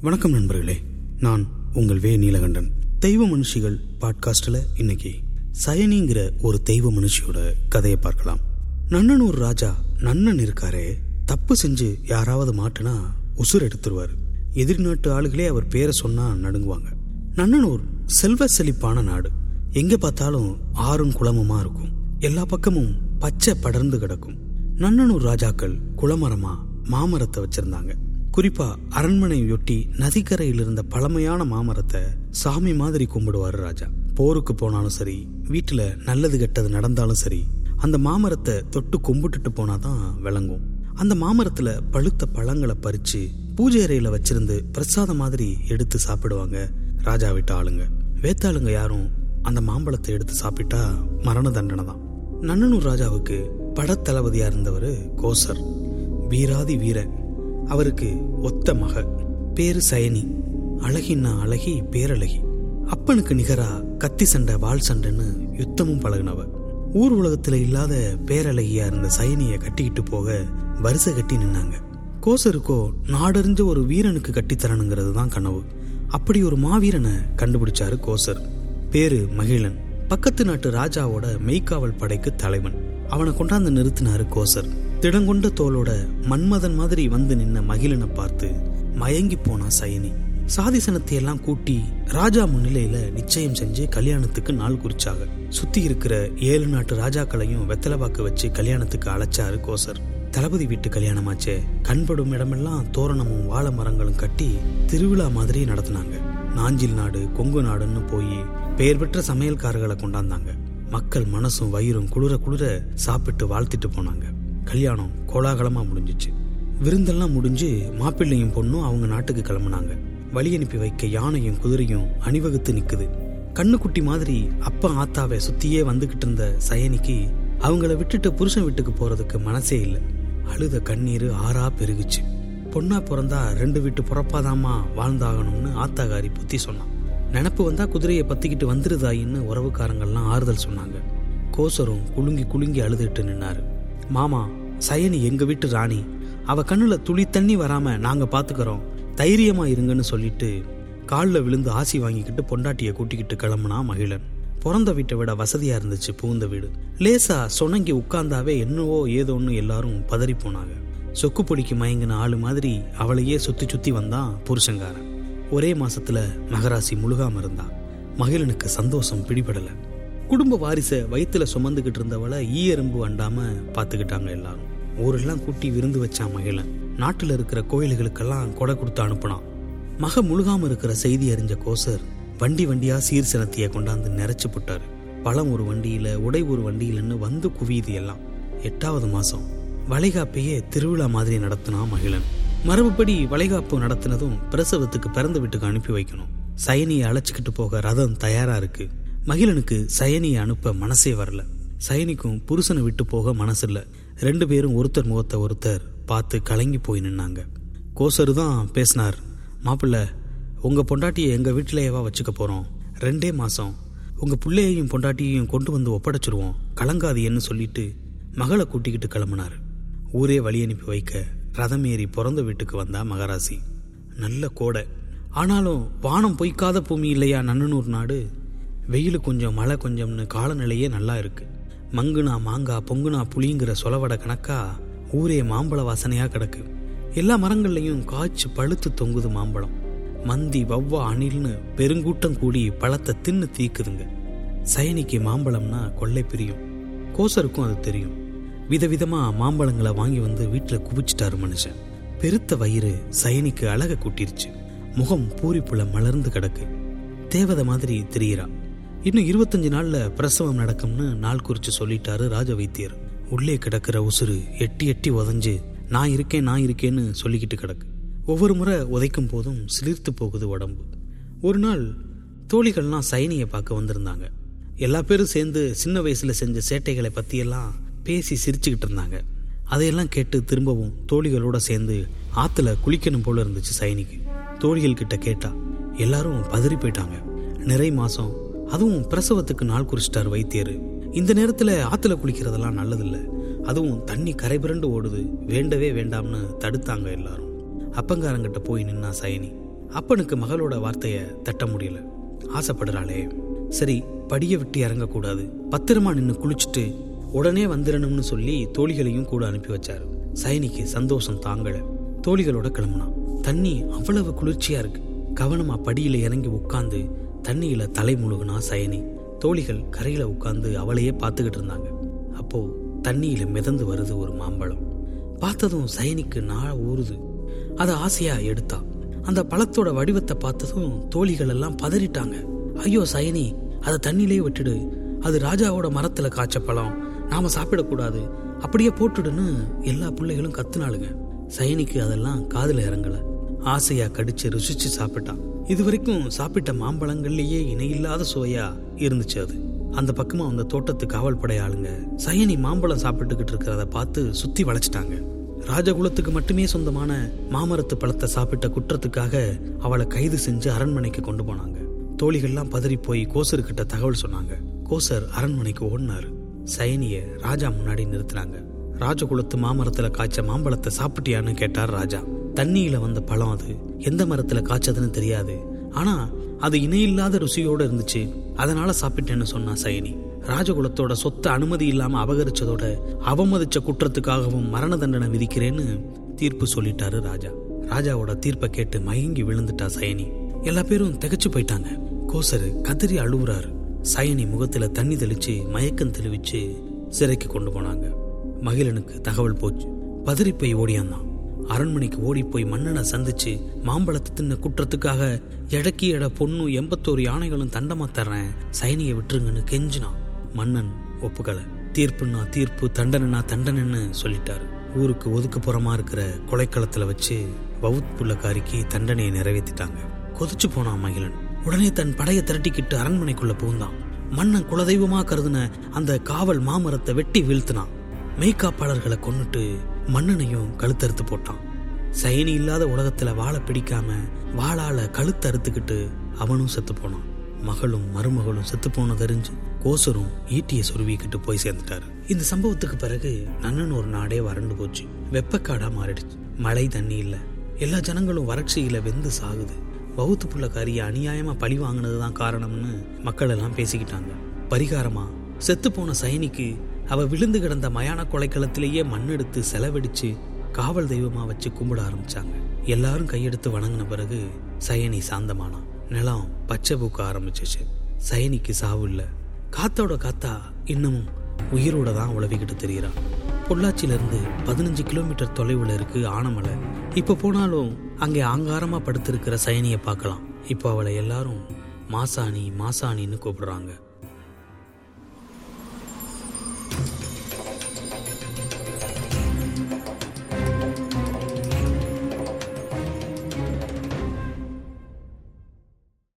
வணக்கம் நண்பர்களே. நான் உங்கள் வே நீலகண்டன். தெய்வ மனுஷிகள் பாட்காஸ்டில் இன்னைக்கு சயனிங்கிற ஒரு தெய்வ மனுஷியோட கதையை பார்க்கலாம். நன்னனூர் ராஜா நன்னன் இருக்காரே. தப்பு செஞ்சு யாராவது மாட்டுனா உசுர் எடுத்துருவாரு. எதிர்நாட்டு ஆளுகளே அவர் பேரை சொன்னா நடுங்குவாங்க. நன்னனூர் செல்வ செழிப்பான நாடு. எங்க பார்த்தாலும் ஆறும் குளமுமா இருக்கும். எல்லா பக்கமும் பச்சை படர்ந்து கிடக்கும். நன்னனூர் ராஜாக்கள் குளமரமா மாமரத்தை வச்சிருந்தாங்க. குறிப்பா அரண்மனையொட்டி நதிக்கரையில் இருந்த பழமையான மாமரத்தை சாமி மாதிரி கும்பிடுவாரு ராஜா. போருக்கு போனாலும் சரி வீட்டுல நல்லது கெட்டது நடந்தாலும் சரி அந்த மாமரத்தை தொட்டு கும்பிட்டுட்டு போனாதான் விளங்கும். அந்த மாமரத்துல பழுத்த பழங்களை பறிச்சு பூஜை அறையில வச்சிருந்து பிரசாதம் மாதிரி எடுத்து சாப்பிடுவாங்க ராஜா விட்ட ஆளுங்க. வேத்தாளுங்க யாரும் அந்த மாம்பழத்தை எடுத்து சாப்பிட்டா மரண தண்டனை தான். நன்னனூர் ராஜாவுக்கு படத்தளபதியா இருந்தவர் கோசர். வீராதி வீரன். அவருக்கு ஒத்த மக பேரு சயனி. அழகின்னா அழகி பேரழகி. அப்பனுக்கு நிகரா கத்தி சண்டை வாள் சண்டைன்னு யுத்தமும் பழகினவ. ஊர் உலகத்துல இல்லாத பேரழகியா இருந்த சயனிய கட்டிக்கிட்டு போக வரிசை கட்டி நின்னாங்க. கோசருக்கோ நாடறிஞ்ச ஒரு வீரனுக்கு கட்டித்தரணுங்கிறது தான் கனவு. அப்படி ஒரு மாவீரனை கண்டுபிடிச்சாரு கோசர். பேரு மகிழன். பக்கத்து நாட்டு ராஜாவோட மெய்க்காவல் படைக்கு தலைவன். அவனை கொண்டாந்து நிறுத்தினாரு கோசர். திடங்கொண்ட தோளோட மன்மதன் மாதிரி வந்து நின்ன மகிழனை பார்த்து மயங்கி போனா சயனி. சாதிசனத்தை எல்லாம் கூட்டி ராஜா முன்னிலையில நிச்சயம் செஞ்சு கல்யாணத்துக்கு நாள் குறிச்சாங்க. சுத்தி இருக்கிற ஏழு நாட்டு ராஜாக்களையும் வெத்தலைவாக்கு வச்சு கல்யாணத்துக்கு அழைச்சாரு கோசர். தளபதி வீட்டு கல்யாணமாச்சே. கண்படும் இடமெல்லாம் தோரணமும் வாழை மரங்களும் கட்டி திருவிழா மாதிரி நடத்தினாங்க. நாஞ்சில் நாடு கொங்கு நாடுன்னு போய் பெயர் பெற்ற சமையல்காரர்களை கொண்டாந்தாங்க. மக்கள் மனசும் வயிறும் குளிர குளிர சாப்பிட்டு வாழ்த்திட்டு போனாங்க. கல்யாணம் கோலாகலமா முடிஞ்சிச்சு. விருந்தெல்லாம் முடிஞ்சு மாப்பிள்ளையும் பொண்ணும் அவங்க நாட்டுக்கு கிளம்புனாங்க. வழி அனுப்பி வைக்க யானையும் குதிரையும் அணிவகுத்து நிக்குது. கண்ணுக்குட்டி மாதிரி அப்பா ஆத்தாவை சுத்தியே வந்துகிட்டு இருந்த சயனிக்கு அவங்கள விட்டுட்டு புருஷன் வீட்டுக்கு போறதுக்கு மனசே இல்லை. அழுத கண்ணீர் ஆறா பெருகுச்சு. பொண்ணா பிறந்தா ரெண்டு வீட்டு புறப்பாதாமா வாழ்ந்தாகணும்னு ஆத்தாகாரி புத்தி சொன்னான். நினப்பு வந்தா குதிரையை பத்திக்கிட்டு வந்துருதாயின்னு உறவுக்காரங்கள்லாம் ஆறுதல் சொன்னாங்க. கோசரும் குலுங்கி குலுங்கி அழுதுட்டு நின்னாரு. மாமா சயனி எங்க வீட்டு ராணி. அவ கண்ணுல துளி தண்ணி வராம நாங்க பாத்துக்கிறோம். தைரியமா இருங்கன்னு சொல்லிட்டு காலில் விழுந்து ஆசி வாங்கிக்கிட்டு பொண்டாட்டியை கூட்டிக்கிட்டு கிளம்புனா மகிழன். பிறந்த வீட்டை விட வசதியா இருந்துச்சு பூந்த வீடு. லேசா சொனங்கி உட்கார்ந்தாவே என்னவோ ஏதோன்னு எல்லாரும் பதறி போனாங்க. சொக்கு பொடிக்கு மயங்கின ஆளு மாதிரி அவளையே சுத்தி சுத்தி வந்தான் புருஷங்காரன் ஒரே மாசத்துல மகராசி முழுகாம இருந்தா மகிழனுக்கு சந்தோஷம் பிடிபடலை. குடும்ப வாரிசை வயிற்றுல சுமந்துக்கிட்டு இருந்தவளை ஈ எறும்பு அண்டாம பாத்துக்கிட்டாங்க எல்லாரும். ஊரெல்லாம் கூட்டி விருந்து வச்சான் மகிழன் நாட்டில் இருக்கிற கோயில்களுக்கெல்லாம் கொடை கொடுத்து அனுப்புனான். மக முழுகாம இருக்கிற செய்தி அறிஞ்ச கோசர் வண்டி வண்டியா சீர் சினத்திய கொண்டாந்து நிறைச்சு போட்டாரு. பழம் ஒரு வண்டியில உடை ஒரு வண்டியிலன்னு வந்து குவியுது எல்லாம். எட்டாவது மாசம். வளைகாப்பையே திருவிழா மாதிரி நடத்தினா மகிழன் மரபுப்படி வளைகாப்பு நடத்தினதும் பிரசவத்துக்கு பிறந்த வீட்டுக்கு அனுப்பி வைக்கணும். சயனியை அழைச்சிக்கிட்டு போக ரதம் தயாரா இருக்கு. மகிழனுக்கு சயனியை அனுப்ப மனசே வரல. சயனிக்கும் புருஷனை விட்டு போக மனசு ரெண்டு பேரும் ஒருத்தர் முகத்தை ஒருத்தர் பார்த்து கலங்கி போய் நின்னாங்க. கோசரு தான் பேசினார் மாப்பிள்ள உங்கள் பொண்டாட்டியை எங்கள் வீட்டிலேயேவா வச்சுக்க போகிறோம் ரெண்டே மாதம் உங்கள் பிள்ளையையும் பொண்டாட்டியையும் கொண்டு வந்து ஒப்படைச்சிருவோம். கலங்காதியன்னு சொல்லிட்டு மகளை கூட்டிக்கிட்டு கிளம்புனார். ஊரே வழி அனுப்பி வைக்க ரதம் ஏறி பிறந்த வீட்டுக்கு வந்தா மகராசி. நல்ல கோடை. ஆனாலும் வானம் பொய்க்காத பூமி இல்லையா நன்னனூர் நாடு? வெயில் கொஞ்சம் மழை கொஞ்சம்னு காலநிலையே நல்லா இருக்கு. மங்குனா மாங்காய் பொங்குனா புளிங்கிற சொலவடை கணக்கா ஊரே மாம்பழ வாசனையா கிடக்கு. எல்லா மரங்கள்லையும் காய்ச்சி பழுத்து தொங்குது மாம்பழம். மந்தி வவ்வா அணில்னு பெருங்கூட்டம் கூடி பழத்தை தின்னு தீக்குதுங்க. சயனிக்கு மாம்பழம்னா கொள்ளை பிரியும். கோசருக்கும் அது தெரியும். விதவிதமா மாம்பழங்களை வாங்கி வந்து வீட்டில் குவிச்சிட்டாரு மனுஷன். பெருத்த வயிறு சயனிக்கு அழக கூட்டிருச்சு. முகம் பூரிப்புல மலர்ந்து கிடக்கு. தேவதை மாதிரி தெரியிறா. இன்னும் இருபத்தஞ்சு நாளில் பிரசவம் நடக்கும்னு நாள் குறித்து சொல்லிட்டாரு ராஜ வைத்தியர் உள்ளே கிடக்கிற உசுறு எட்டி எட்டி உதஞ்சு நான் இருக்கேன் நான் இருக்கேன்னு சொல்லிக்கிட்டு கிடக்கு. ஒவ்வொரு முறை உதைக்கும் போதும் சிலிர்த்து போகுது உடம்பு. ஒரு நாள் தோழிகள்லாம் சைனியை பார்க்க வந்திருந்தாங்க. எல்லா பேரும் சேர்ந்து சின்ன வயசில் செஞ்ச சேட்டைகளை பற்றியெல்லாம் பேசி சிரிச்சுக்கிட்டு இருந்தாங்க. அதையெல்லாம் கேட்டு திரும்பவும் தோழிகளோட சேர்ந்து ஆற்றுல குளிக்கணும் போல இருந்துச்சு சைனிக்கு. தோழிகள் கிட்ட கேட்டா எல்லாரும் பதறி போயிட்டாங்க. நிறை மாதம் அதுவும் பிரசவத்துக்கு நாள் குறிச்சிட்டார் வைத்தியர். இந்த நேரத்துல ஆற்றுல குளிக்கிறதெல்லாம் நல்லதில்ல. அதுவும் தண்ணி கரை புரண்டு ஓடுது. வேண்டவே வேண்டாம்னு தடுத்தாங்க எல்லாரும். அப்பங்காரங்கிட்ட போய் நின்னா சயனி. அப்பனுக்கு மகளோட வார்த்தையை தட்ட முடியல. ஆசைப்படுறாளே. சரி படியை விட்டு இறங்கக்கூடாது. பத்திரமா நின்று குளிச்சுட்டு உடனே வந்துடணும்னு சொல்லி தோழிகளையும் கூட அனுப்பி வச்சாரு. சயனிக்கு சந்தோஷம் தாங்கல. தோழிகளோட கிளம்புனான். தண்ணி அவ்வளவு குளிர்ச்சியா இருக்கு. கவனமா படியில இறங்கி உட்காந்து தண்ணியில தலை முழுகுனா சயனி. தோழிகள் கரையில உட்கார்ந்து அவளையே பார்த்துக்கிட்டு இருந்தாங்க. அப்போ தண்ணியில மிதந்து வருது ஒரு மாம்பழம். பார்த்ததும் சயனிக்கு நாழ ஊறுது. அதை ஆசையா எடுத்தா. அந்த பழத்தோட வடிவத்தை பார்த்ததும் தோழிகள் எல்லாம் பதறிட்டாங்க. ஐயோ சயனி அதை தண்ணியிலே விட்டுடு. அது ராஜாவோட மரத்துல காய்ச்ச பழம். நாம சாப்பிடக்கூடாது. அப்படியே போட்டுடுன்னு எல்லா பிள்ளைகளும் கத்துனாளுங்க. சயனிக்கு அதெல்லாம் காதில் இறங்கல. ஆசையா கடிச்சு ருசிச்சு சாப்பிட்டான் இது வரைக்கும் சாப்பிட்ட மாம்பழங்கள்லயே இணையில்லாத சுவையா இருந்துச்சு அது. அந்த பக்கமா அந்த தோட்டத்து காவல் படை ஆளுங்க சயனி மாம்பழம் சாப்பிட்டுக்கிட்டு இருக்கிறத பார்த்து சுத்தி வளைச்சிட்டாங்க. ராஜகுலத்துக்கு மட்டுமே சொந்தமான மாமரத்து பழத்தை சாப்பிட்ட குற்றத்துக்காக அவளை கைது செஞ்சு அரண்மனைக்கு கொண்டு போனாங்க. தோழிகள்லாம் பதறி போய் கோசர்கிட்ட தகவல் சொன்னாங்க. கோசர் அரண்மனைக்கு ஓடினாரு. சயனிய ராஜா முன்னாடி நிறுத்தினாங்க. ராஜகுலத்து மாமரத்துல காய்ச்ச மாம்பழத்தை சாப்பிட்டியான்னு கேட்டார் ராஜா. தண்ணியில வந்த பழம் அது. எந்த மரத்துல காய்ச்சதுன்னு தெரியாது. ஆனா அது இணையில்லாத ருசியோட இருந்துச்சு. அதனால சாப்பிட்டேன்னு சொன்னா சயனி ராஜகுலத்தோட சொத்தை அனுமதி இல்லாம அபகரிச்சதோட அவமதிச்ச குற்றத்துக்காகவும் மரண தண்டனை விதிக்கிறேன்னு தீர்ப்பு சொல்லிட்டாரு ராஜா. ராஜாவோட தீர்ப்பை கேட்டு மயங்கி விழுந்துட்டா சயனி எல்லா பேரும் திகச்சு போயிட்டாங்க. கோசரு கதறி அழுவுறாரு. சயனி முகத்துல தண்ணி தெளிச்சு மயக்கம் தெளிவிச்சு சிறைக்கு கொண்டு போனாங்க. மகிழனுக்கு தகவல் போச்சு. பதறிப்பை ஓடியாந்தான். அரண்மனைக்கு ஓடி போய் மன்னனை சந்திச்சு மாம்பழத்தை தின்ன குற்றத்துக்காக எடக்கி எட பொண்ணும் எண்பத்தோரு யானைகளும் தண்டமா தர்றேன். சைனியை விட்டுருங்கன்னு கெஞ்சினான். மன்னன் ஒப்புக்கல. தீர்ப்புன்னா தீர்ப்பு தண்டனைனா தண்டனைன்னு சொல்லிட்டாரு. ஊருக்கு ஒதுக்குப்புறமா இருக்கிற கொலைக்களத்துல வச்சு பவுத் புள்ளக்காரிக்கு தண்டனையை நிறைவேற்றிட்டாங்க கொதிச்சு போனான் மகிழன். உடனே தன் படையை திரட்டிக்கிட்டு அரண்மனைக்குள்ள புகுந்தான். மன்னன் குலதெய்வமா கருதுன அந்த காவல் மாமரத்தை வெட்டி வீழ்த்தினான். மெய்காப்பாளர்களை கொன்னுட்டு மன்னனையும் கழுத்தறுத்து போட்டான். சயனி இல்லாத உலகத்துல வாழை பிடிக்காம வாழால கழுத்து அறுத்துக்கிட்டு அவனும் செத்து போனான். மகளும் மருமகளும் செத்து போன தெரிஞ்சு கோசரும் ஈட்டிய சொருவிக்கிட்டு போய் சேர்ந்துட்டாரு. இந்த சம்பவத்துக்கு பிறகு நன்னன் ஒரு நாடே வறண்டு போச்சு. வெப்பக்காடா மாறிடுச்சு. மழை தண்ணி இல்ல. எல்லா ஜனங்களும் வறட்சியில வெந்து சாகுது. பௌத்து புள்ளக்காரிய அநியாயமா பழி வாங்கினதுதான் காரணம்னு மக்கள் எல்லாம் பேசிக்கிட்டாங்க. பரிகாரமா செத்து போன சைனிக்கு அவ விழுந்து கிடந்த மயான கொலைக்களத்திலேயே மண்ணெடுத்து செலவடிச்சு காவல் தெய்வமா வச்சு கும்பிட ஆரம்பிச்சாங்க. எல்லாரும் கையெடுத்து வணங்கின பிறகு சயனி சாந்தமானான். நிலம் பச்சை பூக்க ஆரம்பிச்சிச்சு. சயனிக்கு சாவு இல்ல. காத்தோட காத்தா இன்னமும் உயிரோட தான் உழவிக்கிட்டு தெரிகிறான் பொள்ளாச்சியிலேருந்து பதினஞ்சு கிலோமீட்டர் தொலைவுல இருக்கு ஆனமலை. இப்ப போனாலும் அங்கே ஆங்காரமா படுத்திருக்கிற சயனியை பார்க்கலாம். இப்போ அவளை எல்லாரும் மாசாணி மாசாணின்னு கூப்பிடுறாங்க.